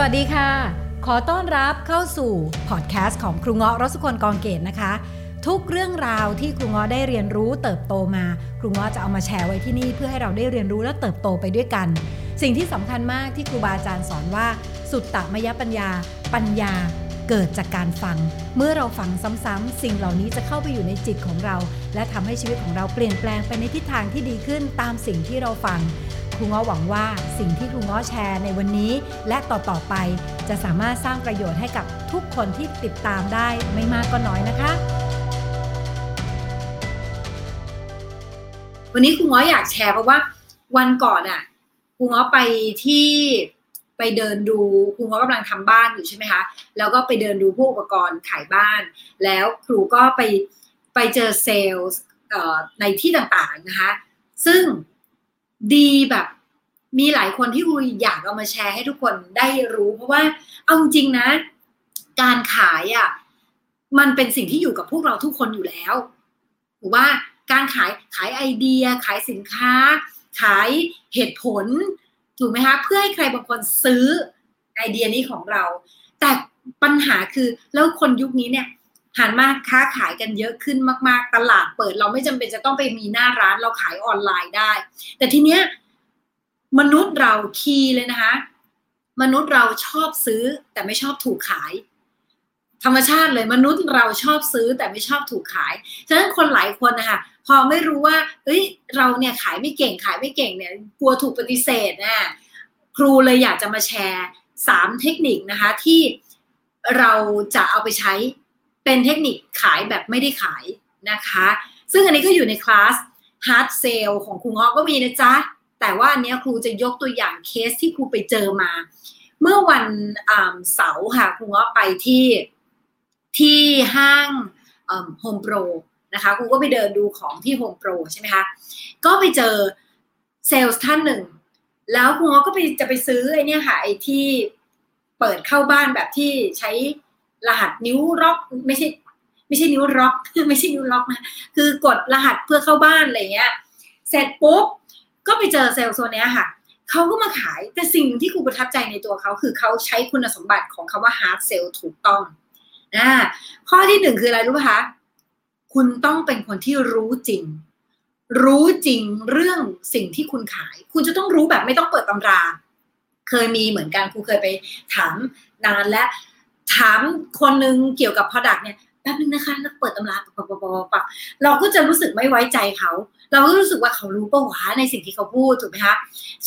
วัสดีค่ะ ขอต้อนรับเข้าสู่พอดแคสต์ของครูเงาะรสุคนกองเกตนะคะ ทุกเรื่องราวที่ครูเงาะได้เรียนรู้เติบโตมา ครูเงาะจะเอามาแชร์ไว้ที่นี่เพื่อให้เราได้เรียนรู้และเติบโตไปด้วยกัน สิ่งที่สำคัญมากที่ครูบาอาจารย์สอนว่า สุดตมยปัญญา ปัญญา เกิดจากการฟัง เมื่อเราฟังซ้ำๆสิ่งเหล่านี้จะเข้าไปอยู่ในจิตของเรา และทำให้ชีวิตของเราเปลี่ยนแปลงไปในทิศทางที่ดีขึ้นตามสิ่งที่เราฟังครูง้อหวังว่าสิ่งที่ครูง้อแชร์ในวันนี้ และต่อๆไปจะสามารถสร้างประโยชน์ให้กับทุกคนที่ติดตามได้ไม่มากก็น้อยนะคะ วันนี้ครูง้ออยากแชร์เพราะว่าวันก่อนอะครูง้อไปที่ ไปเดินดูครูง้อกำลังทำบ้านอยู่ใช่ไหมคะ แล้วก็ไปเดินดูพวกอุปกรณ์ขายบ้าน แล้วครูก็ไปไปเจอเซลล์ในที่ต่างๆนะคะ ซึ่งดีแบบมีหลายคนที่ครูอยากเอามาแชร์ให้ทุกคนได้รู้ เพราะว่าเอาจริงนะ การขายอะมันเป็นสิ่งที่อยู่กับพวกเราทุกคนอยู่แล้วถูกว่าการขายขายไอเดีย ขายสินค้า ขายเหตุผล ถูกไหมคะเพื่อให้ใครบางคนซื้อไอเดียนี้ของเรา แต่ปัญหาคือแล้วคนยุคนี้เนี่ยหันมาค้าขายกันเยอะขึ้นมาก ๆ ตลาดเปิดเราไม่จำเป็นจะต้องไปมีหน้าร้านเราขายออนไลน์ได้ แต่ทีเนี้ยมนุษย์เราคีย์เลยนะคะ มนุษย์เราชอบซื้อแต่ไม่ชอบถูกขาย ธรรมชาติเลยมนุษย์เราชอบซื้อแต่ไม่ชอบถูกขายฉะนั้นคนหลายคนนะคะ พอไม่รู้ว่า เอ้ย เราเนี่ยขายไม่เก่งขายไม่เก่งเนี่ย กลัวถูกปฏิเสธนะครูเลยอยากจะมาแชร์สามเทคนิคนะคะที่เราจะเอาไปใช้เป็นเทคนิคขายแบบไม่ได้ขายนะคะ ซึ่งอันนี้ก็อยู่ในคลาส hard sale ของครูเงาะก็มีนะจ๊ะ แต่ว่าอันนี้ครูจะยกตัวอย่างเคสที่ครูไปเจอมา เมื่อวันเสาร์ค่ะครูเงาะไปที่ที่ห้างโฮมโปร นะคะครูก็ไปเดินดูของที่โฮมโปรใช่ไหมคะก็ไปเจอเซลส์ท่านหนึ่ง แล้วครูก็ไปจะไปซื้อไอ้นี่ค่ะไอ้ที่เปิดเข้าบ้านแบบที่ใช้รหัสนิ้วล็อกไม่ใช่ไม่ใช่นิ้วล็อกไม่ใช่นิ้วล็อกนะคือกดรหัสเพื่อเข้าบ้านอะไรเงี้ยเสร็จปุ๊บก็ไปเจอเซลล์โซนนี้ค่ะเขาก็มาขายแต่สิ่งที่ครูประทับใจในตัวเขาคือเขาใช้คุณสมบัติของคำว่า hard sell ถูกต้องนะข้อที่หนึ่งคืออะไรรู้ป่ะคะ คุณต้องเป็นคนที่รู้จริง รู้จริงเรื่องสิ่งที่คุณขาย คุณจะต้องรู้แบบไม่ต้องเปิดตำรา เคยมีเหมือนกันครูเคยไปถามนานและถามคนนึงเกี่ยวกับ Product เนี่ยแป๊บนึงนะคะแล้วเปิดตำราปับปับปับเราก็จะรู้สึกไม่ไว้ใจเขา เราก็รู้สึกว่าเขารู้ปะวะในสิ่งที่เขาพูดถูกไหมคะ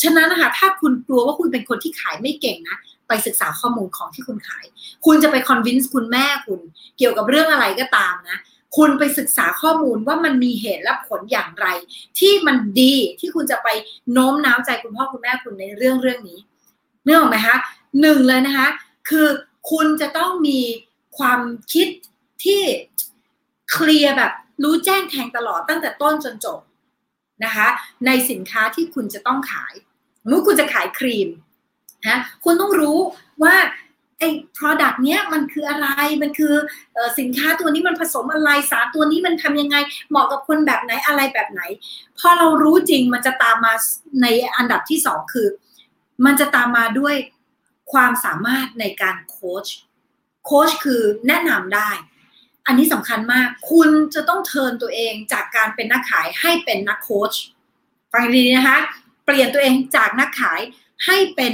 ฉะนั้นนะคะถ้าคุณกลัวว่าคุณเป็นคนที่ขายไม่เก่งนะไปศึกษาข้อมูลของที่คุณขาย คุณจะไปคอนวินส์คุณแม่คุณ เกี่ยวกับเรื่องอะไรก็ตามนะ คุณไปศึกษาข้อมูลว่ามันมีเหตุและผลอย่างไร ที่มันดีที่คุณจะไปโน้มน้าวใจคุณพ่อคุณแม่คุณในเรื่องเรื่องนี้เนื่องไหมคะหนึ่งเลยนะคะ คือคุณจะต้องมีความคิดที่เคลียร์แบบรู้แจ้งแทงตลอดตั้งแต่ต้นจนจบนะคะ ในสินค้าที่คุณจะต้องขายเมื่อคุณจะขายครีมนะคุณต้องรู้ว่า ไอ้ product เนี้ยมันคืออะไร มันคืออสินค้าตัวนี้มันผสมอะไร สารตัวนี้มันทำยังไง เหมาะกับคนแบบไหนอะไรแบบไหน พอเรารู้จริงมันจะตามมาในอันดับที่สองคือ มันจะตามมาด้วยความสามารถในการโค้ช โค้ชคือแนะนำได้ อันนี้สำคัญมาก คุณจะต้องเทินตัวเองจากการเป็นนักขายให้เป็นนักโค้ช ฟังดีนะคะ เปลี่ยนตัวเองจากนักขายให้เป็น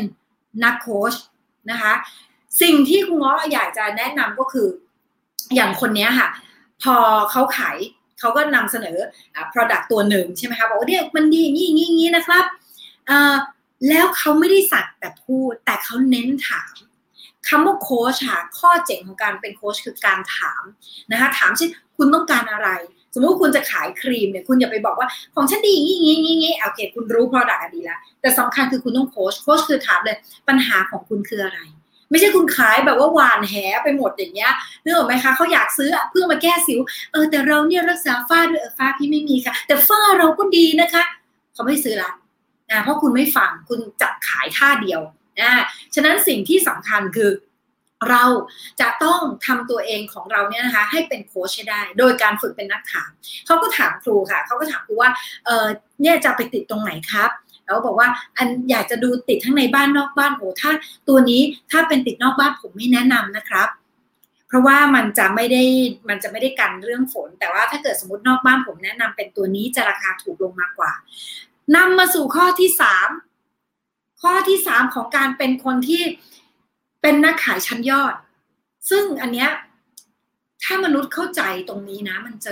นักโค้ชนะคะ สิ่งที่คุณง้ออยากจะแนะนำก็คือ อย่างคนนี้ค่ะ พอเขาขายเขาก็นำเสนอ product ตัวหนึ่งใช่ไหมคะบอกว่าเนี่ยมันดีอย่างนี้อย่างนี้อย่างนี้นะครับแล้วเขาไม่ได้สักแต่พูด แต่เขาเน้นถามคำว่าโค้ชค่ะข้อเจ๋งของการเป็นโค้ชคือการถามนะคะถามเช่นคุณต้องการอะไร สมมติคุณจะขายครีมเนี่ยคุณอย่าไปบอกว่าของฉันดีอย่างนี้อย่างนี้โอเคคุณรู้ product ดีแล้วแต่สำคัญคือคุณต้องโค้ชโค้ชคือถามเลยปัญหาของคุณคืออะไร ไม่ใช่คุณขายแบบว่าหวานแหไปหมดอย่างเงี้ยนึกออกไหมคะเขาอยากซื้อเพื่อมาแก้สิว เออแต่เราเนี่ยรักษาฝ้าด้วยเออฝ้าพี่ไม่มีค่ะ แต่ฝ้าเราก็ดีนะคะเขาไม่ซื้อละนะเพราะคุณไม่ฟังคุณจับขายท่าเดียวนะฉะนั้นสิ่งที่สำคัญคือเราจะต้องทำตัวเองของเราเนี่ยนะคะให้เป็นโค้ชได้ โดยการฝึกเป็นนักถามเขาก็ถามครูค่ะเขาก็ถามครูว่าเออเนี่ยจะไปติดตรงไหนครับ แล้วบอกว่าอันอยากจะดูติดทั้งในบ้านนอกบ้านโอ้ถ้าตัวนี้ถ้าเป็นติดนอกบ้านผมไม่แนะนำนะครับ เพราะว่ามันจะไม่ได้มันจะไม่ได้กันเรื่องฝน แต่ว่าถ้าเกิดสมมตินอกบ้านผมแนะนำเป็นตัวนี้จะราคาถูกลงมากกว่านำมาสู่ข้อที่สามข้อที่สามของการเป็นคนที่เป็นนักขายชั้นยอด ซึ่งอันเนี้ยถ้ามนุษย์เข้าใจตรงนี้นะ มันจะ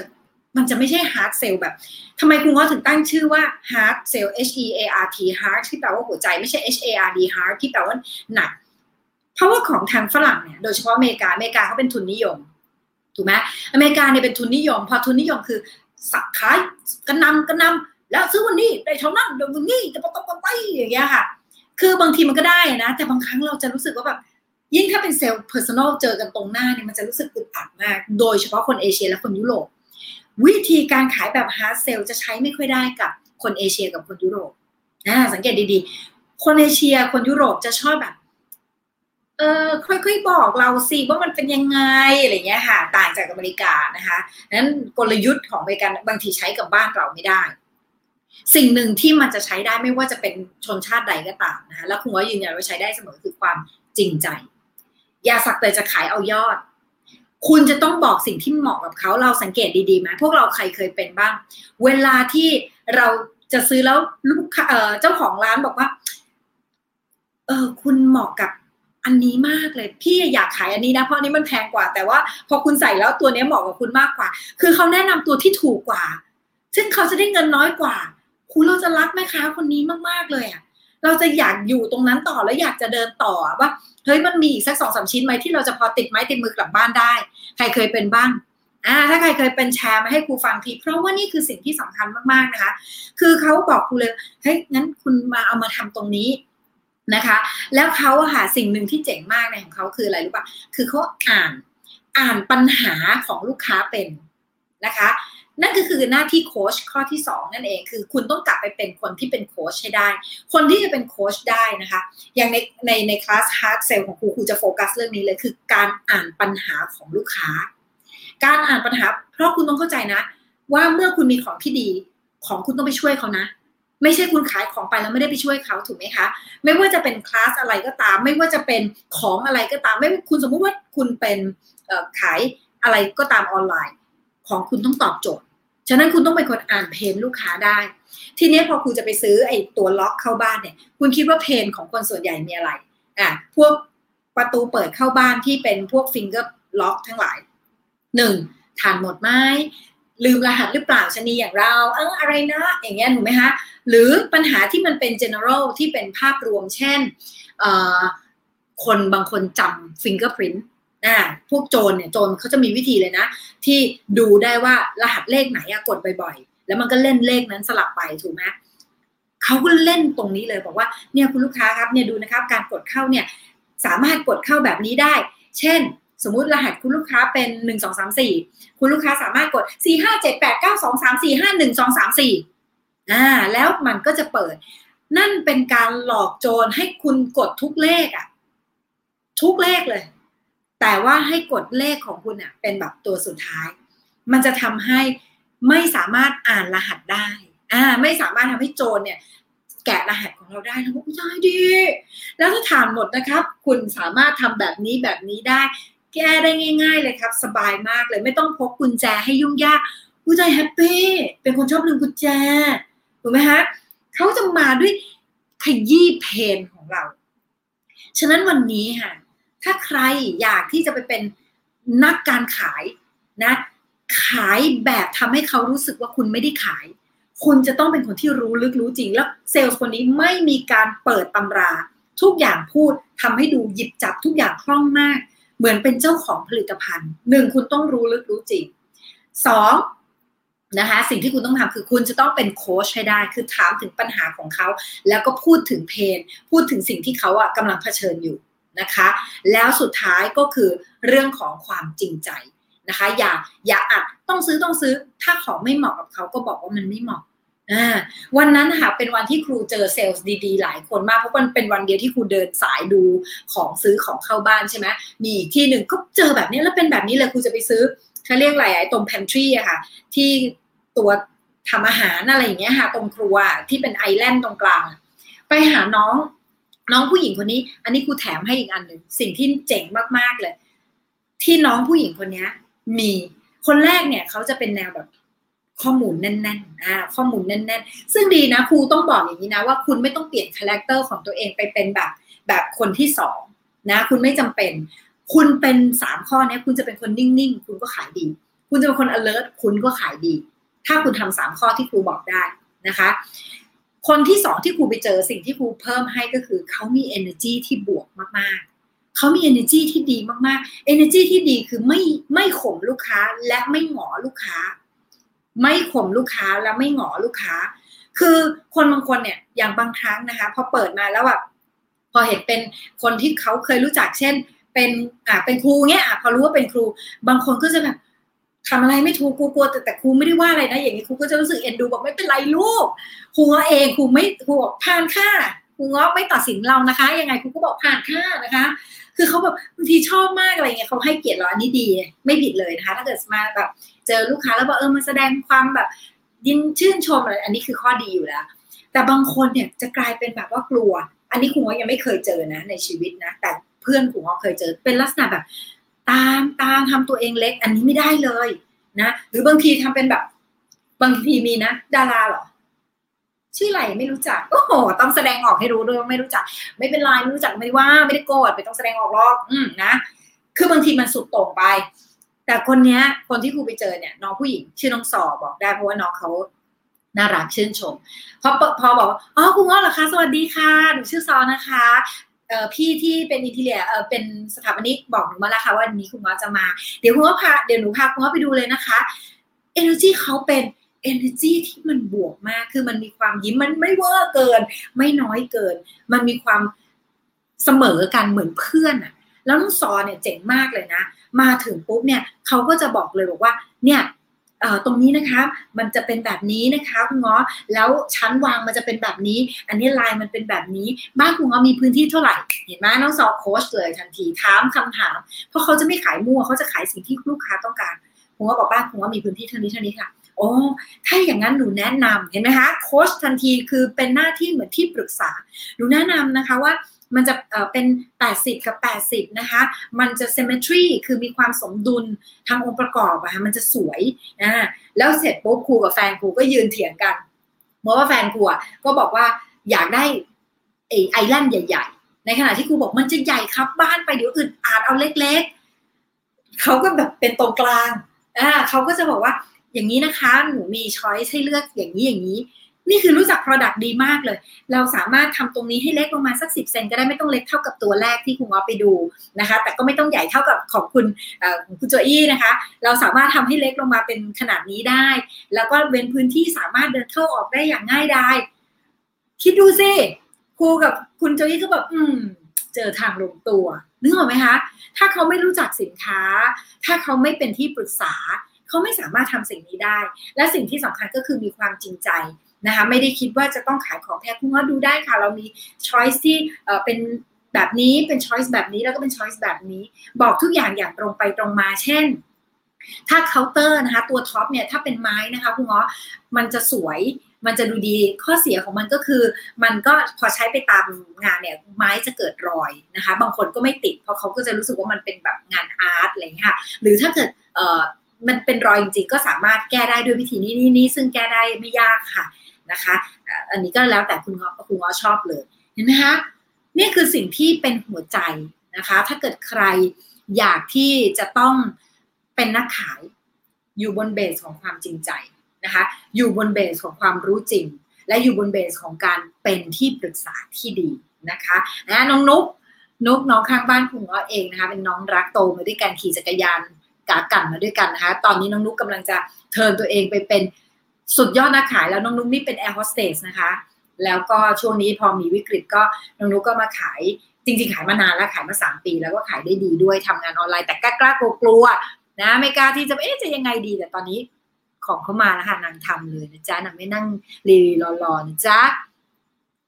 มันจะไม่ใช่ hard sell แบบทำไมคุณง้อถึงตั้งชื่อว่า hard sell H E A R T hard ที่แปลว่าหัวใจไม่ใช่ H A R D hard ที่แปลว่าหนัก เพราะว่าของทางฝรั่งเนี่ยโดยเฉพาะอเมริกาอเมริกาเขาเป็นทุนนิยมถูกไหมอเมริกาเนี่ยเป็นทุนนิยม พอทุนนิยมคือสักขายกระหน่ำกระหน่ำแล้วซื้อวันนี้ได้เท่านั้นเดี๋ยววันนี้จะหมดไปอย่างเงี้ยค่ะ คือบางทีมันก็ได้นะ แต่บางครั้งเราจะรู้สึกว่าแบบยิ่งถ้าเป็น sales personal เจอกันตรงหน้าเนี่ยมันจะรู้สึกอึดอัดมาก โดยเฉพาะคนเอเชียและคนยุโรป วิธีการขายแบบ hard sale จะใช้ไม่ค่อยได้กับคนเอเชียกับคนยุโรปนะสังเกตดีๆ คนเอเชียคนยุโรปจะชอบแบบ เออค่อยๆบอกเราสิว่ามันเป็นยังไงอะไรเงี้ยค่ะ ต่างจากอเมริกานะคะนั้นกลยุทธ์ของอเมริกันบางทีใช้กับบ้านเราไม่ได้ สิ่งหนึ่งที่มันจะใช้ได้ไม่ว่าจะเป็นชนชาติใดก็ตามนะคะแล้วคุณว่ายืนยันว่าใช้ได้เสมอคือความจริงใจ อย่าสักแต่จะขายเอายอด คุณจะต้องบอกสิ่งที่เหมาะกับเขาเราสังเกตดีๆไหมพวกเราใครเคยเป็นบ้าง เวลาที่เราจะซื้อแล้วลูกเจ้าของร้านบอกว่า เออคุณเหมาะกับอันนี้มากเลย พี่อยากขายอันนี้นะเพราะนี้มันแพงกว่า แต่ว่าพอคุณใส่แล้วตัวนี้เหมาะกับคุณมากกว่า คือเขาแนะนำตัวที่ถูกกว่า ซึ่งเขาจะได้เงินน้อยกว่า คุณเราจะรักแม่ค้าคนนี้มากๆเลยอะ เราจะอยากอยู่ตรงนั้นต่อแล้วอยากจะเดินต่อว่าเฮ้ยมันมีอีกสักสองสามชิ้นไหมที่เราจะพอติดไม้ติดมือกลับบ้านได้ ใครเคยเป็นบ้างอ่าถ้าใครเคยเป็นแชร์มาให้ครูฟังที เพราะว่านี่คือสิ่งที่สำคัญมากๆนะคะ คือเขาบอกครูเลยเฮ้ยงั้นคุณมาเอามาทำตรงนี้นะคะ แล้วเขาอะค่ะสิ่งหนึ่งที่เจ๋งมากในของเขาคืออะไรรู้ปะคือเขาอ่านอ่านปัญหาของลูกค้าเป็นนะคะ คือหน้าที่โค้ชข้อที่ 2 นั่นเองคือคุณต้องกลับไปเป็นคนที่เป็นโค้ชให้ได้ คนที่จะเป็นโค้ชได้นะคะ อย่างในในในคลาส Hard Sell ของครูครูจะโฟกัสเรื่องนี้เลยคือการอ่านปัญหาของลูกค้า การอ่านปัญหา เพราะคุณต้องเข้าใจนะ ว่าเมื่อคุณมีของที่ดีของคุณต้องไปช่วยเขานะไม่ใช่คุณขายของไปแล้วไม่ได้ไปช่วยเขาถูกไหมคะ ไม่ว่าจะเป็นคลาสอะไรก็ตาม ไม่ว่าจะเป็นของอะไรก็ตาม ไม่คุณสมมุติว่าคุณเป็นขายอะไรก็ตามออนไลน์ ของคุณต้องตอบโจทย์ ฉะนั้นคุณต้องเป็นคนอ่านเพนลูกค้าได้ ทีนี้พอคุณจะไปซื้อไอ้ตัวล็อกเข้าบ้านเนี่ย คุณคิดว่าเพนของคนส่วนใหญ่มีอะไร อะ พวกประตูเปิดเข้าบ้านที่เป็นพวกฟิงเกอร์ล็อกทั้งหลายหนึ่งทานหมดไหมลืมรหัสหรือเปล่าชนีอย่างเราเอออะไรนะ อย่างเงี้ยถูกไหมคะหรือปัญหาที่มันเป็น general ที่เป็นภาพรวมเช่น คนบางคนจำ fingerprint อ่าพวกโจรเนี่ยโจรเขาจะมีวิธีเลยนะ ที่ดูได้ว่ารหัสเลขไหนอะกดบ่อยๆ แล้วมันก็เล่นเลขนั้นสลับไปถูกไหมเขาก็เล่นตรงนี้เลยบอกว่าเนี่ยคุณลูกค้าครับเนี่ยดูนะครับ การกดเข้าเนี่ยสามารถกดเข้าแบบนี้ได้ เช่น สมมุติรหัสคุณลูกค้าเป็นหนึ่งสองสามสี่คุณลูกค้าสามารถกดสี่ห้าเจ็ดแปดเก้าสองสามสี่ห้าหนึ่งสองสามสี่อ่าแล้วมันก็จะเปิด นั่นเป็นการหลอกโจรให้คุณกดทุกเลขอะทุกเลขเลย แต่ว่าให้กดเลขของคุณอะเป็นแบบตัวสุดท้าย มันจะทำให้ไม่สามารถอ่านรหัสได้อ่าไม่สามารถทำให้โจรเนี่ยแกะรหัสของเราได้แล้วก็ได้ดี แล้วถ้าถ่านหมดนะครับ คุณสามารถทำแบบนี้แบบนี้ได้ แก้ได้ง่าย ๆ เลยครับ สบายมากเลยไม่ต้องพกกุญแจให้ยุ่งยากกุญแจ happy เป็นคนชอบลืมกุญแจถูกไหมฮะเขาจะมาด้วยขยี้ pain ของเรา ฉะนั้นวันนี้ค่ะ ถ้าใครอยากที่จะไปเป็นนักการขายนะ ขายแบบทำให้เขารู้สึกว่าคุณไม่ได้ขาย คุณจะต้องเป็นคนที่รู้ลึกรู้จริง แล้วเซลล์คนนี้ไม่มีการเปิดตำรา ทุกอย่างพูดทำให้ดูหยิบจับทุกอย่างคล่องมาก เหมือนเป็นเจ้าของผลิตภัณฑ์หนึ่งคุณต้องรู้ลึกรู้จริงสองนะคะสิ่งที่คุณต้องทำคือคุณจะต้องเป็นโค้ชให้ได้ คือถามถึงปัญหาของเขา แล้วก็พูดถึงเพนพูดถึงสิ่งที่เขาอะกำลังเผชิญอยู่ นะคะ แล้วสุดท้ายก็คือเรื่องของความจริงใจนะคะ อย่าอย่าอัดต้องซื้อต้องซื้อ ถ้าของไม่เหมาะกับเขาก็บอกว่ามันไม่เหมาะวันนั้นค่ะเป็นวันที่ครูเจอเซลล์ดีๆ หลายคนมากเพราะมันเป็นวันเดียวที่ครูเดินสายดูของซื้อของเข้าบ้านใช่ไหมมีอีกที่หนึ่งก็เจอแบบนี้แล้วเป็นแบบนี้เลยครูจะไปซื้อเขาเรียกอะไรไอ้ตรงแพนทรีอะค่ะ ที่ตัวทำอาหารอะไรอย่างเงี้ยค่ะ ตรงครัวที่เป็นไอแลนด์ตรงกลาง ไปหาน้อง น้องผู้หญิงคนนี้ อันนี้ครูแถมให้อีกอันหนึ่งสิ่งที่เจ๋งมากๆเลย ที่น้องผู้หญิงคนนี้มีคนแรกเนี่ยเขาจะเป็นแนวแบบข้อมูลแน่นๆอ่าข้อมูลแน่นๆ ซึ่งดีนะครูต้องบอกอย่างนี้นะว่าคุณไม่ต้องเปลี่ยน character ของตัวเองไปเป็นแบบแบบคนที่สองนะคุณไม่จำเป็น คุณเป็นสามข้อนี้คุณจะเป็นคนนิ่งๆ คุณก็ขายดี คุณจะเป็นคน alert คุณก็ขายดี ถ้าคุณทำสามข้อที่ครูบอกได้นะคะ คนที่สองที่ครูไปเจอสิ่งที่ครูเพิ่มให้ก็คือเขามี energy ที่บวกมากๆ เขามี energy ที่ดีมากๆ energy ที่ดีคือไม่ไม่ข่มลูกค้าและไม่หงอลูกค้า ไม่ข่มลูกค้าและไม่หงอลูกค้า คือคนบางคนเนี่ยอย่างบางครั้งนะคะพอเปิดมาแล้วแบบพอเห็นเป็นคนที่เขาเคยรู้จักเช่น เป็นอ่าเป็นครูเงี้ยอะพอรู้ว่าเป็นครู บางคนก็จะแบบ ทำอะไรไม่ถูกครูกลัวแต่แต่ครูไม่ได้ว่าอะไรนะ อย่างนี้ครูก็จะรู้สึกเอ็นดูบอกไม่เป็นไรลูกครูเงาะเองครูไม่ครูบอกผ่านค่าครูเงาะไม่ตัดสินเรานะคะ ยังไงครูก็บอกผ่านค่านะคะ คือเขาแบบบางทีชอบมากอะไรเงี้ยเขาให้เกียรติเราอันนี้ดี ไม่ผิดเลยนะคะ ถ้าเกิดมาแบบเจอลูกค้าแล้วบอกเออมาแสดงความแบบยินชื่นชมอะไรอันนี้คือข้อดีอยู่แล้ว แต่บางคนเนี่ยจะกลายเป็นแบบว่ากลัว อันนี้ครูเงาะยังไม่เคยเจอนะ ในชีวิตนะ แต่เพื่อนครูเงาะเคยเจอเป็นลักษณะแบบ ตามตามทำตัวเองเล็ก อันนี้ไม่ได้เลยนะหรือบางทีทำเป็นแบบ บางทีมีนะ ดาราเหรอชื่ออะไรไม่รู้จักโอ้โหต้องแสดงออกให้รู้ด้วยว่าไม่รู้จัก ไม่เป็นไรไม่รู้จักไม่ว่าไม่ได้โกรธไม่ต้องแสดงออกหรอกอืมนะคือบางทีมันสุดโต่งไป แต่คนเนี้ย คนที่ครูไปเจอเนี่ย น้องผู้หญิง ชื่อน้องสอบอกได้เพราะว่าน้องเขาน่ารักชื่นชมพอพอบอกอ๋อคุณง้อเหรอคะสวัสดีค่ะหนูชื่อซอนะคะ พี่ที่เป็นอินทีเลียเอ่อเป็นสถาปนิกบอกหนูมาแล้วค่ะว่าวันนี้คุณง้อจะมา เดี๋ยวคุณง้อพาเดี๋ยวหนูพาคุณง้อไปดูเลยนะคะ energy เขาเป็น energy ที่มันบวกมาก คือมันมีความยิ้ม มันไม่เวอร์เกิน ไม่น้อยเกิน มันมีความเสมอกันเหมือนเพื่อนอะแล้วน้องซอเนี่ยเจ๋งมากเลยนะ มาถึงปุ๊บเนี่ยเขาก็จะบอกเลยบอกว่า เนี่ย ตรงนี้นะคะมันจะเป็นแบบนี้นะคะคุณง้อแล้วชั้นวางมันจะเป็นแบบนี้ อันนี้ลายมันเป็นแบบนี้บ้านคุณง้อมีพื้นที่เท่าไหร่ เห็นไหมน้องซอโค้ชเลยทันทีถามคำถาม เพราะเขาจะไม่ขายมั่วเขาจะขายสิ่งที่ลูกค้าต้องการคุณง้อบอกบ้านคุณง้อมีพื้นที่เท่านี้เท่านี้ค่ะโอ้ถ้าอย่างนั้นหนูแนะนำเห็นไหมคะโค้ชทันทีคือเป็นหน้าที่เหมือนที่ปรึกษาหนูแนะนำนะคะว่า มันจะเป็น 80 กับ 80 นะคะ มันจะ symmetry คือมีความสมดุลทางองค์ประกอบอะค่ะมันจะสวยนะแล้วเสร็จปุ๊บครูกับแฟนครูก็ยืนเถียงกันเพราะว่าแฟนครูก็บอกว่าอยากได้ไอ้ไอแลนด์ใหญ่ ๆ ในขณะที่ครูบอกมันจะใหญ่ครับบ้านไปเดี๋ยวอึดอาดเอาเล็ก ๆเขาก็แบบเป็นตรงกลางอ่าเขาก็จะบอกว่าอย่างนี้นะคะหนูมีช้อยให้เลือกอย่างนี้อย่างนี้ นี่คือรู้จัก Product ดีมากเลย เราสามารถทำตรงนี้ให้เล็กลงมาสักสิบเซนก็ได้ไม่ต้องเล็กเท่ากับตัวแรกที่คุณง้อไปดูนะคะ แต่ก็ไม่ต้องใหญ่เท่ากับของคุณคุณโจอี้นะคะ เราสามารถทำให้เล็กลงมาเป็นขนาดนี้ได้ แล้วก็เว้นพื้นที่สามารถเดินเข้าออกได้อย่างง่ายดายคิดดูสิครูกับคุณโจอี้ก็แบบอืม เจอทางลงตัวนึกออกไหมคะถ้าเขาไม่รู้จักสินค้า ถ้าเขาไม่เป็นที่ปรึกษา เขาไม่สามารถทำสิ่งนี้ได้ และสิ่งที่สำคัญก็คือมีความจริงใจ นะคะไม่ได้คิดว่าจะต้องขายของแพงคุณก็ดูได้ค่ะ เรามีช้อยส์ที่เป็นแบบนี้เป็นช้อยส์แบบนี้แล้วก็เป็นช้อยส์แบบนี้ บอกทุกอย่างอย่างตรงไปตรงมา เช่น ถ้าเคาน์เตอร์นะคะ ตัว top เนี่ยถ้าเป็นไม้นะคะคุณเงาะมันจะสวยมันจะดูดีข้อเสียของมันก็คือ มันก็พอใช้ไปตามงานเนี่ยไม้จะเกิดรอยนะคะ บางคนก็ไม่ติดเพราะเขาก็จะรู้สึกว่ามันเป็นแบบงาน art อะไรอย่างเงี้ยค่ะหรือถ้าเกิดเอ่อมันเป็นรอยจริงๆก็สามารถแก้ได้ด้วยวิธีนี้นี่นี่ซึ่งแก้ได้ไม่ยากค่ะ นะคะ อันนี้ก็แล้วแต่คุณง้อคุณง้อชอบเลย เห็นไหมคะ นี่คือสิ่งที่เป็นหัวใจนะคะ ถ้าเกิดใครอยากที่จะต้องเป็นนักขายอยู่บนเบสของความจริงใจนะคะ อยู่บนเบสของความรู้จริง และอยู่บนเบสของการเป็นที่ปรึกษาที่ดีนะคะนะน้องนุ๊กนุ๊กน้องข้างบ้านคุณง้อเองนะคะ เป็นน้องรักโตมาด้วยกันขี่จักรยานกากันมาด้วยกันนะคะ ตอนนี้น้องนุ๊กกำลังจะเทินตัวเองไปเป็น สุดยอดนักขายแล้วน้องนุ๊กนี่เป็นแอร์โฮสเตสนะคะ แล้วก็ช่วงนี้พอมีวิกฤตก็น้องนุ๊กก็มาขายจริง ๆ ขายมานานแล้วขายมาสามปี แล้วก็ขายได้ดีด้วยทำงานออนไลน์แต่กล้ากล้ากลัวนะไม่กล้าที่จะเอ๊ะจะยังไงดีแต่ตอนนี้ของเขามาแล้วค่ะนางทำเลยนะจ๊ะนางไม่นั่งรีรอๆนะจ๊ะ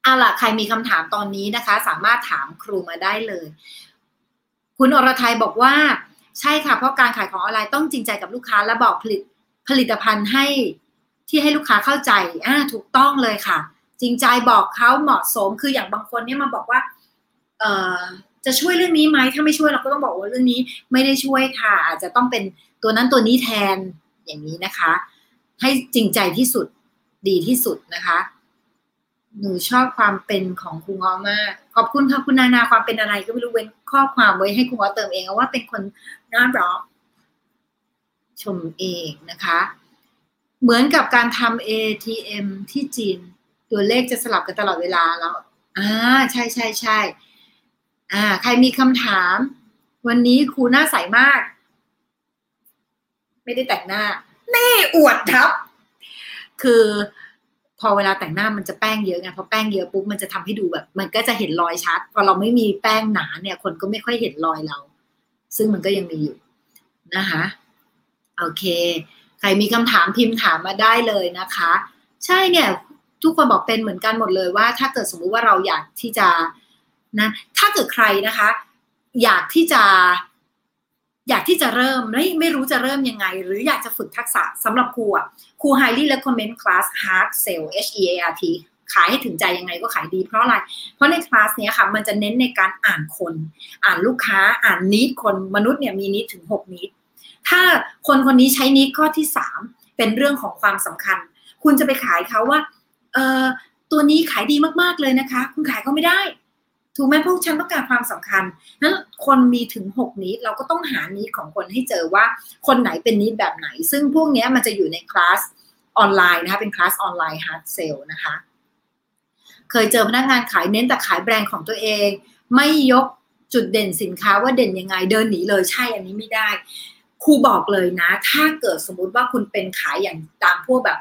เอาล่ะใครมีคำถามตอนนี้นะคะ สามารถถามครูมาได้เลย คุณอรทัยบอกว่าใช่ค่ะเพราะการขายของออนไลน์ต้องจริงใจกับลูกค้าและบอกผลิตผลิตภัณฑ์ให้ ที่ให้ลูกค้าเข้าใจอ่าถูกต้องเลยค่ะ จริงใจบอกเขาเหมาะสมคืออย่างบางคนเนี่ยมาบอกว่า เออจะช่วยเรื่องนี้ไหมถ้าไม่ช่วยเราก็ต้องบอกว่าเรื่องนี้ไม่ได้ช่วยค่ะ อาจจะต้องเป็นตัวนั้นตัวนี้แทนอย่างนี้นะคะ ให้จริงใจที่สุดดีที่สุดนะคะ หนูชอบความเป็นของครูง้อมาก ขอบคุณค่ะคุณนานาความเป็นอะไรก็ไม่รู้เว้นข้อความไว้ให้ครูง้อเติมเองว่าเป็นคนน่ารักชมเองนะคะ เหมือนกับการทำ ATM ที่จีน ตัวเลขจะสลับกันตลอดเวลาแล้วอ่าใช่ใช่ใช่อ่า ใครมีคำถาม วันนี้ครูหน้าใสมาก ไม่ได้แต่งหน้าแน่อวดครับ คือพอเวลาแต่งหน้ามันจะแป้งเยอะไงพอแป้งเยอะปุ๊บมันจะทำให้ดูแบบ มันก็จะเห็นรอยชัด พอเราไม่มีแป้งหนาเนี่ย คนก็ไม่ค่อยเห็นรอยเรา ซึ่งมันก็ยังมีอยู่นะคะโอเค ใครมีคำถามพิมพ์ถามมาได้เลยนะคะ ใช่เนี่ยทุกคนบอกเป็นเหมือนกันหมดเลยว่า ถ้าเกิดสมมุติว่าเราอยากที่จะนะถ้าเกิดใครนะคะ อยากที่จะ อยากที่จะเริ่มไม่ไม่รู้จะเริ่มยังไง หรืออยากจะฝึกทักษะสำหรับครูอะครู highly recommend class hard sell H E A R T ขายให้ถึงใจยังไงก็ขายดีเพราะอะไร เพราะในคลาสนี้ค่ะมันจะเน้นในการอ่านคน อ่านลูกค้าอ่านนิดคนมนุษย์เนี่ยมีนิดถึง 6 นิด ถ้าคนคนนี้ใช้นิดข้อที่3เป็นเรื่องของความสำคัญ คุณจะไปขายเขาว่าเออตัวนี้ขายดีมากๆเลยนะคะ คุณขายเขาไม่ได้ ถูกไหมพวกฉันต้องการความสำคัญนั้นคนมีถึง 6นิดเราก็ต้องหานิดของคนให้เจอว่าคนไหนเป็นนิดแบบไหน ซึ่งพวกนี้มันจะอยู่ในคลาสออนไลน์นะคะเป็นคลาสออนไลน์ hard sale นะคะ เคยเจอพนักงานขายเน้นแต่ขายแบรนด์ของตัวเอง ไม่ยกจุดเด่นสินค้าว่าเด่นยังไงเดินหนีเลยใช่อันนี้ไม่ได้ ครูบอกเลยนะ ถ้าเกิดสมมุติว่าคุณเป็นขายอย่างตามพวกแบบ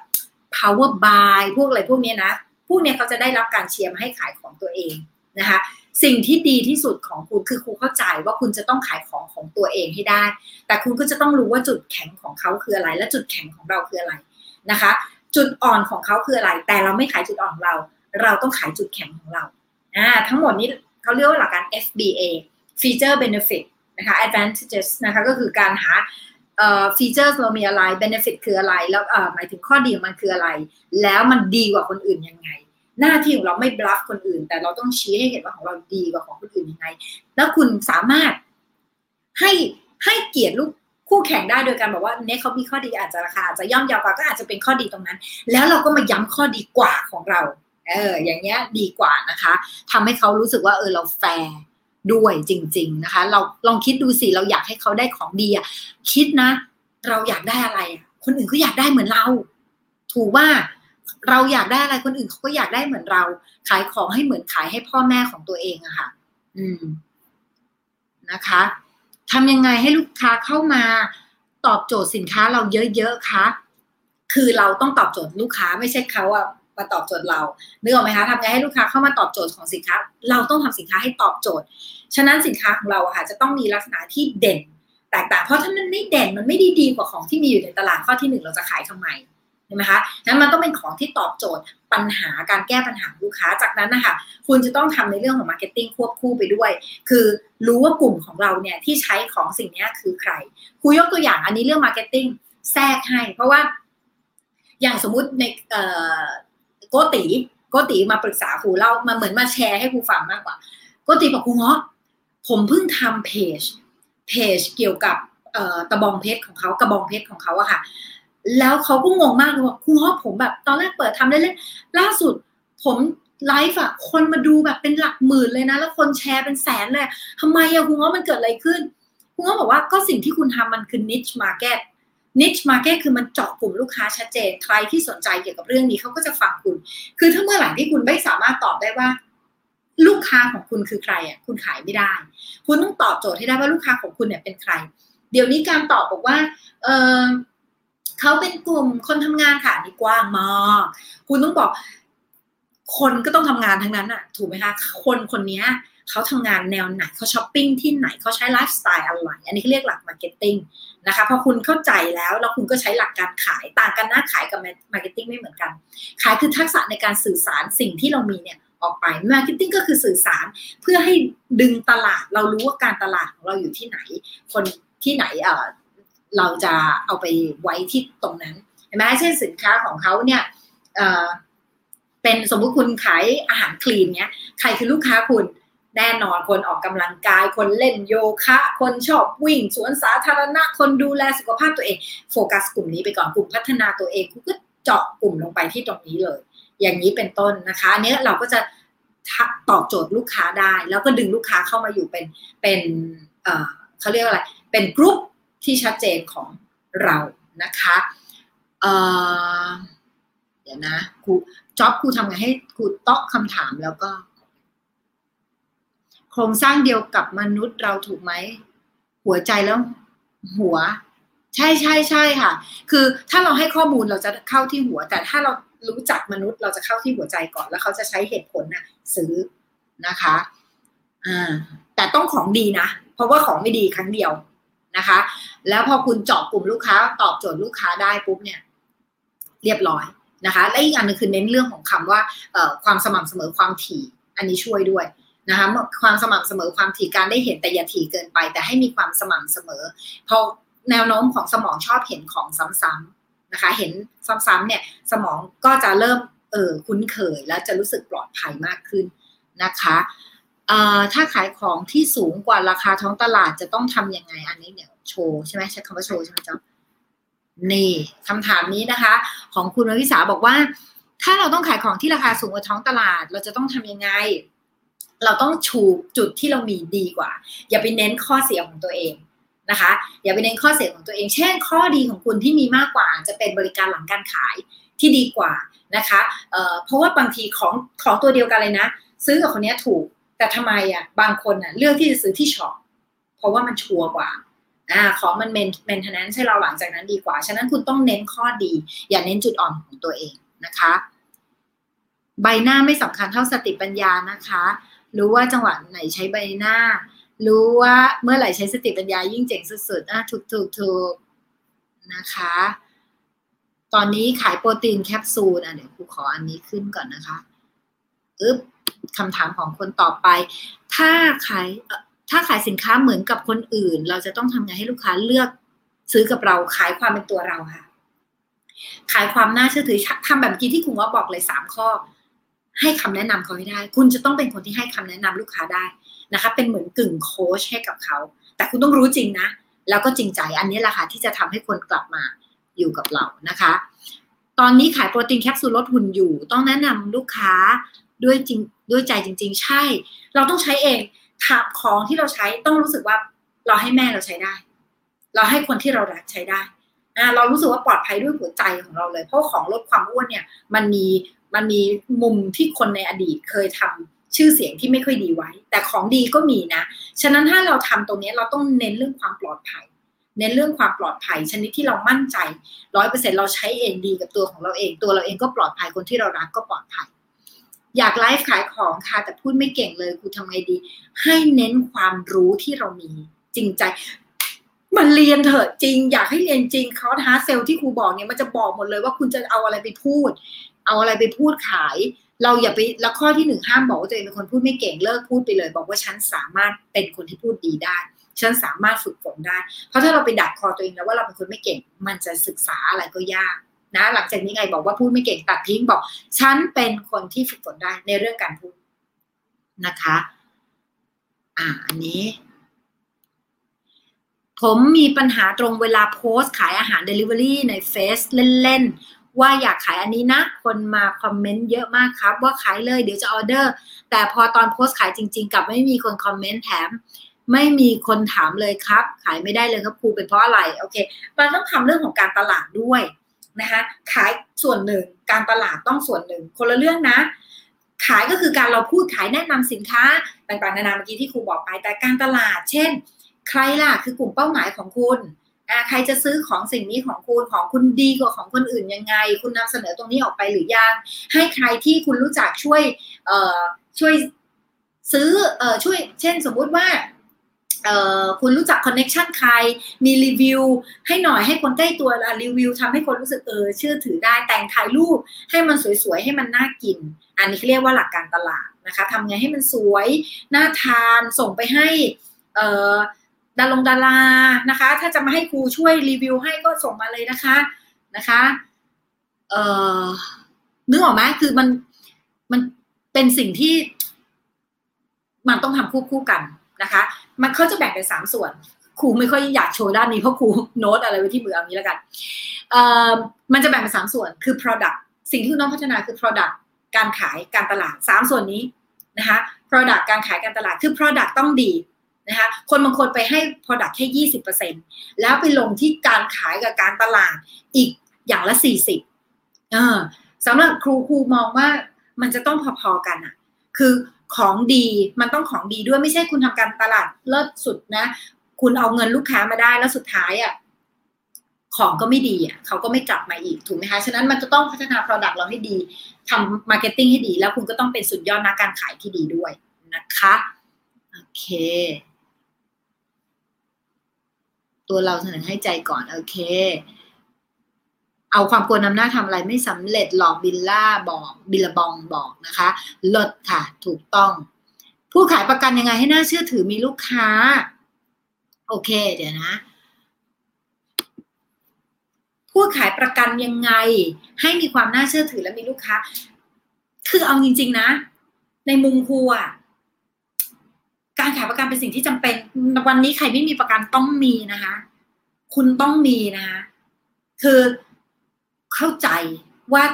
power buy พวกอะไรพวกนี้นะ พวกนี้เขาจะได้รับการเชียร์มาให้ขายของตัวเองนะคะ สิ่งที่ดีที่สุดของคุณคือครูเข้าใจว่าคุณจะต้องขายของของตัวเองให้ได้ แต่คุณก็จะต้องรู้ว่าจุดแข็งของเขาคืออะไร และจุดแข็งของเราคืออะไรนะคะ จุดอ่อนของเขาคืออะไร แต่เราไม่ขายจุดอ่อนของเรา เราต้องขายจุดแข็งของเราอ่าทั้งหมดนี้เขาเรียกว่าหลักการ FBA Feature Benefit นะคะ advantages นะคะก็คือการหาฟีเจอร์เรามีอะไร benefit คืออะไร แล้วหมายถึงข้อดีของมันคืออะไร แล้วมันดีกว่าคนอื่นยังไง หน้าที่ของเราไม่บลัฟคนอื่น แต่เราต้องชี้ให้เห็นว่าของเราดีกว่าของคนอื่นยังไง แล้วคุณสามารถให้ให้เกียรติลูกคู่แข่งได้โดยการบอกว่าเนี่ยเขามีข้อดีอาจจะราคาอาจจะย่อมยาวกว่าก็อาจจะเป็นข้อดีตรงนั้น แล้วเราก็มาย้ำข้อดีกว่าของเรา เออ อย่างเงี้ยดีกว่านะคะทำให้เขารู้สึกว่าเออเราแฟร์ ด้วยจริง ๆนะคะ เราลองคิดดูสิเราอยากให้เขาได้ของดีอะคิดนะ เราอยากได้อะไร คนอื่นก็อยากได้เหมือนเรา ถูกว่าเราอยากได้อะไรคนอื่นเขาก็อยากได้เหมือนเรา ขายของให้เหมือนขายให้พ่อแม่ของตัวเองอะค่ะ อืมนะคะทำยังไงให้ลูกค้าเข้ามาตอบโจทย์สินค้าเราเยอะๆคะ คือเราต้องตอบโจทย์ลูกค้าไม่ใช่เขาอะ มาตอบโจทย์เรานึกออกไหมคะทำไงให้ลูกค้าเข้ามาตอบโจทย์ของสินค้า เราต้องทำสินค้าให้ตอบโจทย์ ฉะนั้นสินค้าของเราค่ะจะต้องมีลักษณะที่เด่นแตกต่าง เพราะถ้ามันไม่เด่นมันไม่ดีดีกว่าของที่มีอยู่ในตลาดข้อที่หนึ่งเราจะขายทำไมใช่ไหมคะนั้นมันต้องเป็นของที่ตอบโจทย์ปัญหาการแก้ปัญหาลูกค้า จากนั้นนะคะคุณจะต้องทำในเรื่องของ marketing ควบคู่ไปด้วย คือรู้ว่ากลุ่มของเราเนี่ยที่ใช้ของสิ่งนี้คือใครครูยกตัวอย่างอันนี้เรื่อง marketing แทรกให้ เพราะว่าอย่างสมมุติใน โกติโกติมาปรึกษาครูเล่ามาเหมือนมาแชร์ให้ครูฟังมากกว่าโกติบอกครูเงาะผมเพิ่งทำเพจเพจเกี่ยวกับตะบองเพชรของเขากระบองเพชรของเขาอะค่ะ แล้วเขาก็งงมากเลยว่าครูเงาะผมแบบ ตอนแรกเปิดทำเล่นๆล่าสุดผมไลฟ์อะคนมาดูแบบเป็นหลักหมื่นเลยนะ แล้วคนแชร์เป็นแสนเลยทำไมอะครูเงาะมันเกิดอะไรขึ้นครูเงาะบอกว่าก็สิ่งที่คุณทำมันคือ niche market niche market คือมันเจาะกลุ่มลูกค้าชัดเจน ใครที่สนใจเกี่ยวกับเรื่องนี้เขาก็จะฟังคุณ คือถ้าเมื่อไหร่ที่คุณไม่สามารถตอบได้ว่า ลูกค้าของคุณคือใครอะคุณขายไม่ได้ คุณต้องตอบโจทย์ให้ได้ว่าลูกค้าของคุณเนี่ยเป็นใคร เดี๋ยวนี้การตอบบอกว่า เออเขาเป็นกลุ่มคนทำงานค่ะนี่กว้างมากคุณต้องบอก คนก็ต้องทำงานทั้งนั้นอะ ถูกไหมคะ คนคนนี้ เขาทำงานแนวไหนเขาช้อปปิ้งที่ไหนเขาใช้ไลฟ์สไตล์อะไรอันนี้เขาเรียกหลัก marketing นะคะพอคุณเข้าใจแล้วแล้วคุณก็ใช้หลักการขายต่างกันนะขายกับ marketing ไม่เหมือนกัน ขายคือทักษะในการสื่อสารสิ่งที่เรามีเนี่ยออกไปmarketing ก็คือสื่อสารเพื่อให้ดึงตลาดเรารู้ว่าการตลาดของเราอยู่ที่ไหน คนที่ไหนเออเราจะเอาไปไว้ที่ตรงนั้นเห็นไหมเช่นสินค้าของเขาเนี่ยเออเเป็นสมมุติคุณขายอาหาร clean เนี้ยใครคือลูกค้าคุณ แน่นอนคนออกกำลังกาย คนเล่นโยคะ คนชอบวิ่ง สวนสาธารณะ คนดูแลสุขภาพตัวเอง โฟกัสกลุ่มนี้ไปก่อนกลุ่มพัฒนาตัวเองคุณก็เจาะกลุ่มลงไปที่ตรงนี้เลย อย่างนี้เป็นต้นนะคะอันนี้เราก็จะตอบโจทย์ลูกค้าได้ แล้วก็ดึงลูกค้าเข้ามาอยู่เป็นเป็นเอ่อเขาเรียกอะไรเป็นกลุ่มที่ชัดเจนของเรานะคะเอ่อเดี๋ยวนะครูจ็อบครูทำไงให้ครูตอบคำถามแล้วก็ ครงสร้างเดียวกับมนุษย์เราถูกไหม หัวใจแล้วหัว ใช่ใช่ใช่ค่ะ คือถ้าเราให้ข้อมูลเราจะเข้าที่หัว แต่ถ้าเรารู้จักมนุษย์เราจะเข้าที่หัวใจก่อนแล้วเขาจะใช้เหตุผลนะ่ะซื้อนะคะอ่าแต่ต้องของดีนะ เพราะว่าของไม่ดีครั้งเดียวนะคะ แล้วพอคุณเจาะกลุ่มลูกค้า ตอบโจทย์ลูกค้าได้ปุ๊บเนี่ย เรียบร้อยนะคะ และอีกอันนึงคือเน้นเรื่องของคำว่าความสม่ำเสมอความถี่ อันนี้ช่วยด้วย นะคะความสม่ำเสมอความถี่การได้เห็นแต่อย่าถี่เกินไป แต่ให้มีความสม่ำเสมอ พอแนวโน้มของสมองชอบเห็นของซ้ำๆนะคะ เห็นซ้ำๆเนี่ยสมองก็จะเริ่มเออคุ้นเคยแล้วจะรู้สึกปลอดภัยมากขึ้นนะคะถ้าขายของที่สูงกว่าราคาท้องตลาดจะต้องทำยังไง อันนี้เนี่ยโชว์ใช่ไหมใช้คำว่าโชว์ใช่ไหมจ๊ะนี่คำถามนี้นะคะ ของคุณวิสาบอกว่า ถ้าเราต้องขายของที่ราคาสูงกว่าท้องตลาด เราจะต้องทำยังไง เราต้องชูจุดที่เรามีดีกว่า อย่าไปเน้นข้อเสียของตัวเองนะคะ อย่าไปเน้นข้อเสียของตัวเอง เช่น ข้อดีของคุณที่มีมากกว่าจะเป็นบริการหลังการขายที่ดีกว่านะคะเพราะว่าบางทีของของตัวเดียวกันเลยนะ ซื้อกับคนนี้ถูก แต่ทำไมอะบางคนอะเลือกที่จะซื้อที่ shop เพราะว่ามันชัวร์กว่าอ่าของมัน main maintenance ให้เราหลังจากนั้นดีกว่า ฉะนั้นคุณต้องเน้นข้อดี อย่าเน้นจุดอ่อนของตัวเองนะคะ ใบหน้าไม่สำคัญเท่าสติปัญญานะคะ รู้ว่าจังหวะไหนใช้ใบหน้า รู้ว่าเมื่อไหร่ใช้สติปัญญายิ่งเจ๋งสุดๆอะถูกถูกถูกนะคะ ตอนนี้ขายโปรตีนแคปซูลอะเดี๋ยวครูขออันนี้ขึ้นก่อนนะคะอึ๊บคำถามของคนต่อไป ถ้าขายถ้าขายสินค้าเหมือนกับคนอื่น เราจะต้องทำไงให้ลูกค้าเลือกซื้อกับเราขายความเป็นตัวเราค่ะ ขายความน่าเชื่อถือทำแบบกี้ที่คุณว่าบอกเลยสามข้อ ให้คำแนะนำเขาให้ได้ คุณจะต้องเป็นคนที่ให้คำแนะนำลูกค้าได้นะคะ เป็นเหมือนกึ่งโค้ชให้กับเขา แต่คุณต้องรู้จริงนะ แล้วก็จริงใจ อันนี้แหละค่ะที่จะทำให้คนกลับมาอยู่กับเรานะคะ ตอนนี้ขายโปรตีนแคปซูลลดหุ่นอยู่ ต้องแนะนำลูกค้าด้วยจริงด้วยใจจริง ๆ ใช่ เราต้องใช้เองขับของที่เราใช้ต้องรู้สึกว่าเราให้แม่เราใช้ได้ เราให้คนที่เรารักใช้ได้อาเรารู้สึกว่าปลอดภัยด้วยหัวใจของเราเลย เพราะของลดความอ้วนเนี่ย มันมี มันมีมุมที่คนในอดีตเคยทำชื่อเสียงที่ไม่ค่อยดีไว้ แต่ของดีก็มีนะ ฉะนั้นถ้าเราทำตรงนี้เราต้องเน้นเรื่องความปลอดภัย เน้นเรื่องความปลอดภัย ชนิดที่เรามั่นใจร้อยเปอร์เซ็นเราใช้เองดีกับตัวของเราเอง ตัวเราเองก็ปลอดภัยคนที่เรารักก็ปลอดภัย อยากไลฟ์ขายของค่ะแต่พูดไม่เก่งเลยครูทำไงดี ให้เน้นความรู้ที่เรามีจริงใจมันเรียนเถอะจริง อยากให้เรียนจริงเขาท้าเซลที่ครูบอกเนี่ยมันจะบอกหมดเลยว่าคุณจะเอาอะไรไปพูด เอาอะไรไปพูดขาย เราอย่าไปแล้วข้อที่หนึ่งห้ามบอกว่าตัวเองเป็นคนพูดไม่เก่งเลิกพูดไปเลย บอกว่าฉันสามารถเป็นคนที่พูดดีได้ฉันสามารถฝึกฝนได้ เพราะถ้าเราไปดักคอตัวเองแล้วว่าเราเป็นคนไม่เก่ง มันจะศึกษาอะไรก็ยากนะ หลังจากนี้ไงบอกว่าพูดไม่เก่งตัดทิ้งบอก ฉันเป็นคนที่ฝึกฝนได้ในเรื่องการพูดนะคะ อ่า อันนี้ ผมมีปัญหาตรงเวลาโพสต์ขายอาหาร Delivery ในเฟซเล่น ๆ ว่าอยากขายอันนี้นะ คนมาคอมเมนต์เยอะมากครับ ว่าขายเลยเดี๋ยวจะออเดอร์ แต่พอตอนโพสต์ขายจริง ๆ กลับไม่มีคนคอมเมนต์แถม ไม่มีคนถามเลยครับ ขายไม่ได้เลยครับครูเป็นเพราะอะไรโอเคมันต้องทำเรื่องของการตลาดด้วยนะคะขายส่วนหนึ่งการตลาดต้องส่วนหนึ่ง คนละเรื่องนะ ขายก็คือการเราพูดขายแนะนำสินค้าต่างๆนานาเมื่อกี้ที่ครูบอกไปแต่การตลาด เช่น ใครล่ะคือกลุ่มเป้าหมายของคุณ ใครจะซื้อของสิ่งนี้ของคุณของคุณดีกว่าของคนอื่นยังไง คุณนำเสนอตรงนี้ออกไปหรือยัง ให้ใครที่คุณรู้จักช่วยช่วยซื้อช่วยเช่นสมมุติว่าคุณรู้จักคอนเน็ชันใคร มีรีวิว ให้หน่อยให้คนใกล้ตัวรีวิวทำให้คนรู้สึกเออเชื่อถือได้แต่งถ่ายรูปให้มันสวยๆ ให้มันน่ากิน อันนี้เรียกว่าหลักการตลาดนะคะทำไงให้มันสวย น่าทานส่งไปให้ ดารงดารานะคะ ถ้าจะมาให้ครูช่วยรีวิวให้ก็ส่งมาเลยนะคะนะคะเอ่อนึกออกไหมคือมันมันเป็นสิ่งที่ มันต้องทำควบคู่กันนะคะ มันเขาจะแบ่งเป็นสามส่วนครูไม่ค่อยอยากโชว์ด้านนี้เพราะครูโน้ตอะไรไว้ที่มือเอางี้แล้วกันเอ่อมันจะแบ่งเป็นสามส่วนคือ product สิ่งที่ต้องพัฒนาคือ product การขายการตลาดสามส่วนนี้นะคะ product การขายการตลาดคือ product ต้องดี นะคะคนบางคนไปให้ product แค่ยี่สิบเปอร์เซ็นแล้วไปลงที่การขายกับการตลาดอีกอย่างละสี่สิบสำหรับครูครูมองว่ามันจะต้องพอๆกันอะคือของดีมันต้องของดีด้วยไม่ใช่คุณทำการตลาดเลิศสุดนะ คุณเอาเงินลูกค้ามาได้แล้วสุดท้ายอะ่ะของก็ไม่ดีอะเขาก็ไม่กลับมาอีกถูกไหมคะฉะนั้นมันจะต้องพัฒนา Product เราให้ดีทำ marketing ให้ดี แล้วคุณก็ต้องเป็นสุดยอดนักการขายที่ดีด้วยนะคะ โอเค ตัวเราเสนอให้ใจก่อนโอเค เอาความกลัวนำหน้าทำอะไรไม่สำเร็จหลอกบิลล่าบอกบิลบองบอกนะคะลดค่ะ ถูกต้อง ผู้ขายประกันยังไงให้น่าเชื่อถือมีลูกค้า โอเค เดี๋ยวนะผู้ขายประกันยังไง ให้มีความน่าเชื่อถือและมีลูกค้า คือเอาจริง ๆ นะ ในมุมครูอะ การขายประกันเป็นสิ่งที่จำเป็น วันนี้ใครไม่มีประกันต้องมีนะคะ คุณต้องมีนะคะคือเข้าใจว่า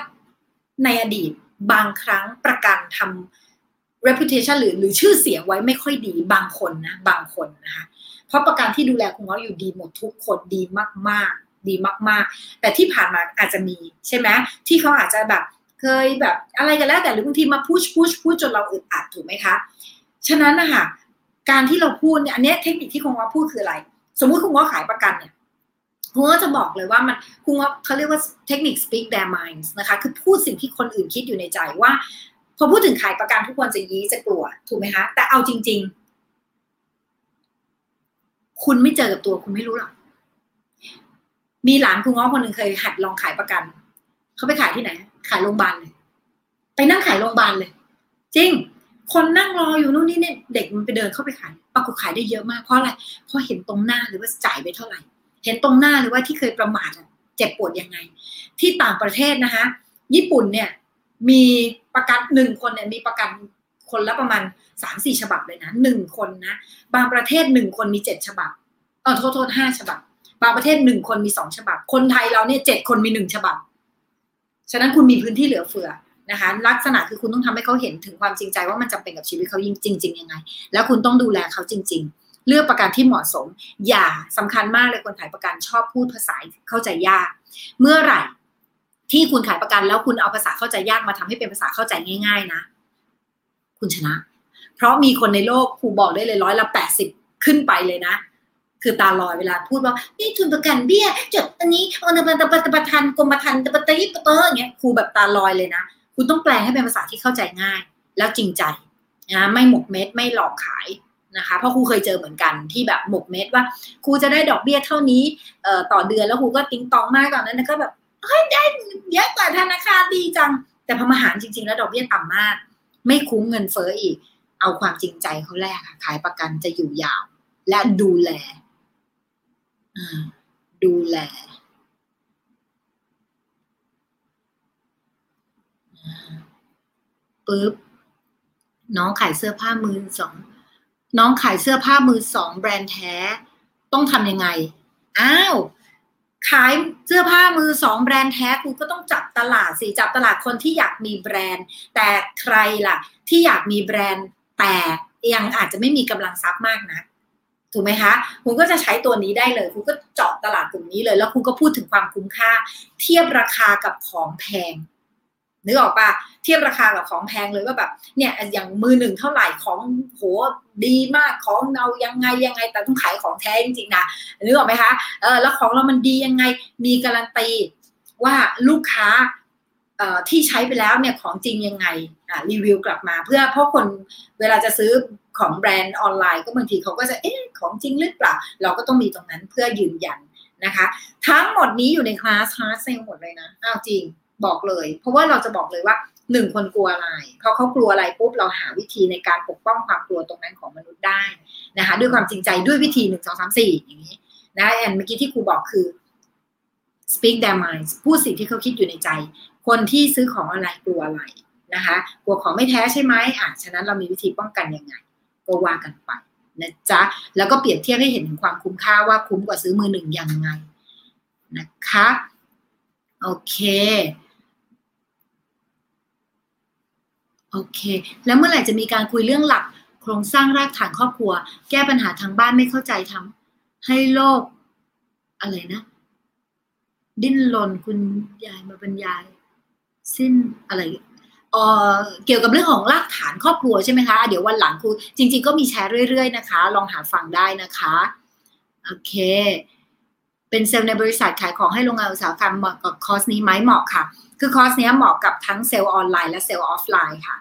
ในอดีตบางครั้งประกันทำ reputation หรือหรือชื่อเสียงไว้ไม่ค่อยดีบางคนนะบางคนนะคะเพราะประกันที่ดูแลคุณง้ออยู่ดีหมดทุกคนดีมากๆ ดีมาก ๆ แต่ที่ผ่านมาอาจจะมีใช่ไหมที่เขาอาจจะแบบเคยแบบอะไรกันแล้วแต่หรือบางทีมาพุชพุชพูดจนเราอึดอัดถูกไหมคะ ฉะนั้นนะคะ การที่เราพูดเนี่ยอันนี้เทคนิคที่คุณง้อพูดคืออะไร สมมุติคุณง้อขายประกันเนี่ยคุณก็จะบอกเลยว่ามันคุณว่าเขาเรียกว่าเทคนิค speak their minds นะคะคือพูดสิ่งที่คนอื่นคิดอยู่ในใจว่า พอพูดถึงขายประกันทุกคนจะยี้จะกลัวถูกไหมคะแต่เอาจริง ๆ คุณไม่เจอกับตัวคุณไม่รู้หรอกมีหลานคุณง้อคนหนึ่งเคยหัดลองขายประกันเขาไปขายที่ไหน ขายโรงพยาบาลเลยไปนั่งขายโรงพยาบาลเลย จริง คนนั่งรออยู่นู่นนี่เนี่ยเด็กมันไปเดินเข้าไปขาย ปรากฏขายได้เยอะมากเพราะอะไรเพราะเห็นตรงหน้าหรือว่าจ่ายไปเท่าไหร่ เห็นตรงหน้าเลยว่าที่เคยประมาทเจ็บปวดยังไง ที่ต่างประเทศนะคะ ญี่ปุ่นเนี่ยมีประกันหนึ่งคนเนี่ยมีประกันคนละประมาณสามสี่ฉบับเลยนะหนึ่งคนนะบางประเทศหนึ่งคนมีเจ็ดฉบับเออโทษโทษห้าฉบับ บางประเทศหนึ่งคนมีสองฉบับ คนไทยเราเนี่ยเจ็ดคนมีหนึ่งฉบับ ฉะนั้นคุณมีพื้นที่เหลือเฟือ นะคะ ลักษณะคือคุณต้องทำให้เขาเห็นถึงความจริงใจว่ามันจำเป็นกับชีวิตเขาจริงจริงๆยังไง แล้วคุณต้องดูแลเขาจริง ๆ เลือกประกันที่เหมาะสม อย่าสำคัญมากเลยคนขายประกันชอบพูดภาษาเข้าใจยาก เมื่อไหร่ที่คุณขายประกันแล้วคุณเอาภาษาเข้าใจยากมาทำให้เป็นภาษาเข้าใจง่าย ๆ นะ คุณชนะ เพราะมีคนในโลกครูบอกได้เลยร้อยละแปดสิบขึ้นไปเลยนะ คือตาลอยเวลาพูดว่านี่ทุนประกันเบี้ยจดอันนี้อันนั้นตะปะทันกรมธรรม์ตะปะตะยิปเตอร์อย่างเงี้ยครูแบบตาลอยเลยนะ คุณต้องแปลงให้เป็นภาษาที่เข้าใจง่าย แล้วจริงใจนะไม่หมกเม็ดไม่หลอกขายนะคะเพราะครูเคยเจอเหมือนกันที่แบบหมกเม็ดว่าครูจะได้ดอกเบี้ยเท่านี้เอ่อต่อเดือนแล้วครูก็ติงต๊องมากตอนนั้นก็แบบเฮ้ยได้เยอะกว่าธนาคารดีจัง แต่พอมาหารจริง ๆ แล้วดอกเบี้ยต่ำมาก ไม่คุ้มเงินเฟ้ออีก เอาความจริงใจเข้าแลกค่ะขายประกันจะอยู่ยาว และดูแลดูแล ปึ๊บน้องขายเสื้อผ้ามือสองน้องขายเสื้อผ้ามือสองแบรนด์แท้ ต้องทำยังไง อ้าว ขายเสื้อผ้ามือสองแบรนด์แท้คุณก็ต้องจับตลาดสิจับตลาดคนที่อยากมีแบรนด์ แต่ใครล่ะ ที่อยากมีแบรนด์แต่ยังอาจจะไม่มีกำลังทรัพย์มากนะถูกไหมคะคุณก็จะใช้ตัวนี้ได้เลยคุณก็เจาะตลาดกลุ่มนี้เลย แล้วคุณก็พูดถึงความคุ้มค่า เทียบราคากับของแพง นึกออกปะเทียบราคากับของแพงเลยว่าแบบเนี่ยอย่างมือหนึ่งเท่าไหร่ของโหดีมากของเรายังไงยังไง แต่ต้องขายของแท้จริงๆนะนึกออกไหมคะเออแล้วของเรามันดียังไงมีการันตีว่าลูกค้าเอ่อที่ใช้ไปแล้วเนี่ยของจริงยังไงอ่ารีวิวกลับมา เพื่อเพราะคนเวลาจะซื้อของแบรนด์ออนไลน์ก็บางทีเขาก็จะเอ๊ะของจริงหรือเปล่า เราก็ต้องมีตรงนั้นเพื่อยืนยันนะคะ ทั้งหมดนี้อยู่ใน class class sales หมดเลยนะอ้าวจริง บอกเลย เพราะว่าเราจะบอกเลยว่าหนึ่งคนกลัวอะไรพอเขากลัวอะไรปุ๊บเราหาวิธีในการปกป้องความกลัวตรงนั้นของมนุษย์ได้นะคะด้วยความจริงใจด้วยวิธีหนึ่งสองสามสี่อย่างนี้นะแอนเมื่อกี้ที่ครูบอกคือ speak their minds พูดสิ่งที่เขาคิดอยู่ในใจ คนที่ซื้อของอะไรกลัวอะไรนะคะกลัวของไม่แท้ใช่ไหมอะฉะนั้นเรามีวิธีป้องกันยังไง ก็ว่ากันไปนะจ๊ะแล้วก็เปรียบเทียบให้เห็นถึงความคุ้มค่าว่าคุ้มกว่าซื้อมือหนึ่งยังไงนะคะโอเค โอเค แล้วเมื่อไหร่จะมีการคุยเรื่องหลัก โครงสร้างรากฐานครอบครัว แก้ปัญหาทางบ้านไม่เข้าใจทำให้โลก อะไรนะ ดิ้นรนคุณยายมาบรรยาย สิ้นอะไรเออเกี่ยวกับเรื่องของรากฐานครอบครัวใช่ไหมคะ เดี๋ยววันหลังครูจริง ๆ ก็มีแชร์เรื่อย ๆ นะคะ ลองหาฟังได้นะคะ โอเค เป็นเซลล์ในบริษัทขายของให้โรงงานอุตสาหกรรมเหมาะกับคอร์สนี้ไหมเหมาะค่ะ คือคอร์สนี้เหมาะกับทั้งเซลล์ออนไลน์และเซลล์ออฟไลน์ค่ะ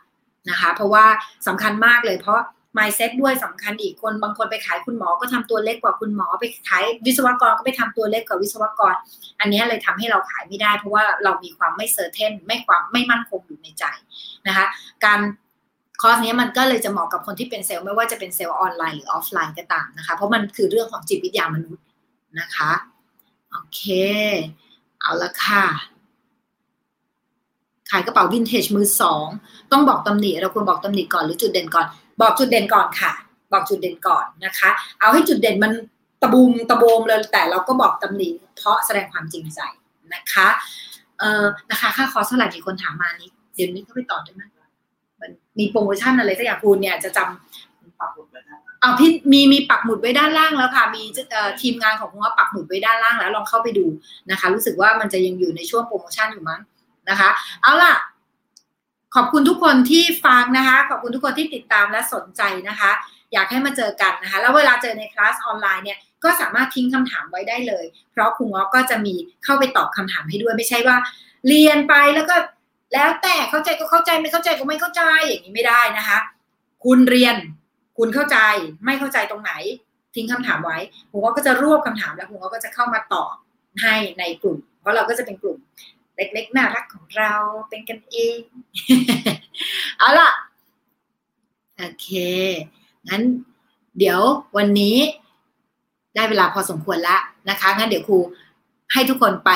นะคะ เพราะว่าสำคัญมากเลยเพราะ mindset ด้วยสำคัญอีกคนบางคนไปขายคุณหมอก็ทำตัวเล็กกว่าคุณหมอไปขายวิศวกรก็ไปทำตัวเล็กกว่าวิศวกร อันนี้เลยทำให้เราขายไม่ได้ เพราะว่าเรามีความไม่ certain ไม่ความไม่มั่นคงอยู่ในใจนะคะ การคอร์สนี้มันก็เลยจะเหมาะกับคนที่เป็นเซลล์ไม่ว่าจะเป็นเซลล์ออนไลน์หรือออฟไลน์ก็ตามนะคะ เพราะมันคือเรื่องของจิตวิทยามนุษย์นะคะ โอเค เอาละค่ะ ขายกระเป๋าวินเทจมือสองต้องบอกตำหนิเราควรบอกตำหนิก่อนหรือจุดเด่นก่อน บอกจุดเด่นก่อนค่ะ บอกจุดเด่นก่อนนะคะ เอาให้จุดเด่นมันตะบูมตะโบมเลยแต่เราก็บอกตำหนิเพราะแสดงความจริงใจนะคะเอ่อนะคะค่าคอร์สเท่าไหร่มีคนถามมานี้เดี๋ยวนี้เขาไปต่อได้ไหมมันมีโปรโมชั่นอะไรสักอย่างคุณเนี่ยจะจำ เอาพี่มีมีปักหมุดไว้ด้านล่างแล้วค่ะ มีทีมงานของคุณว่าปักหมุดไว้ด้านล่างแล้วลองเข้าไปดูนะคะ รู้สึกว่ามันจะยังอยู่ในช่วงโปรโมชั่นอยู่มั้งนะคะ เอาล่ะ ขอบคุณทุกคนที่ฟังนะคะ ขอบคุณทุกคนที่ติดตามและสนใจนะคะ อยากให้มาเจอกันนะคะ แล้วเวลาเจอในคลาสออนไลน์เนี่ยก็สามารถทิ้งคำถามไว้ได้เลย เพราะครูง้อก็จะมีเข้าไปตอบคำถามให้ด้วยไม่ใช่ว่า เรียนไปแล้วก็แล้วแต่เข้าใจก็เข้าใจไม่เข้าใจก็ไม่เข้าใจอย่างนี้ไม่ได้นะคะ คุณเรียน คุณเข้าใจไม่เข้าใจตรงไหน ทิ้งคำถามไว้ผมก็จะรวบคำถามแล้วผมก็จะเข้ามาตอบให้ในกลุ่ม เพราะเราก็จะเป็นกลุ่ม เล็กๆน่ารักของเราเป็นกันเองเอาล่ะโอเคงั้นเดี๋ยววันนี้ได้เวลาพอสมควรแล้วนะคะ งั้นเดี๋ยวครูให้ทุกคนไป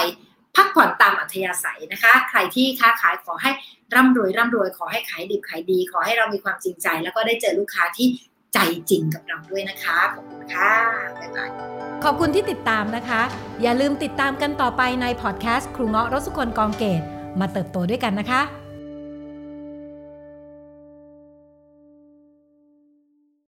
พักผ่อนตามอัธยาศัยนะคะ ใครที่ค้าขายขอให้ร่ำรวยร่ำรวย ขอให้ขายดิบขายดี ขอให้เรามีความจริงใจ แล้วก็ได้เจอลูกค้าที่ ใจจริงกับเราด้วยนะคะ ขอบคุณค่ะ บ๊ายบาย ขอบคุณที่ติดตามนะคะ อย่าลืมติดตามกันต่อไปในพอดแคสต์ครูเงาะรสุคนกองเกต มาเติบโตด้วยกันนะคะ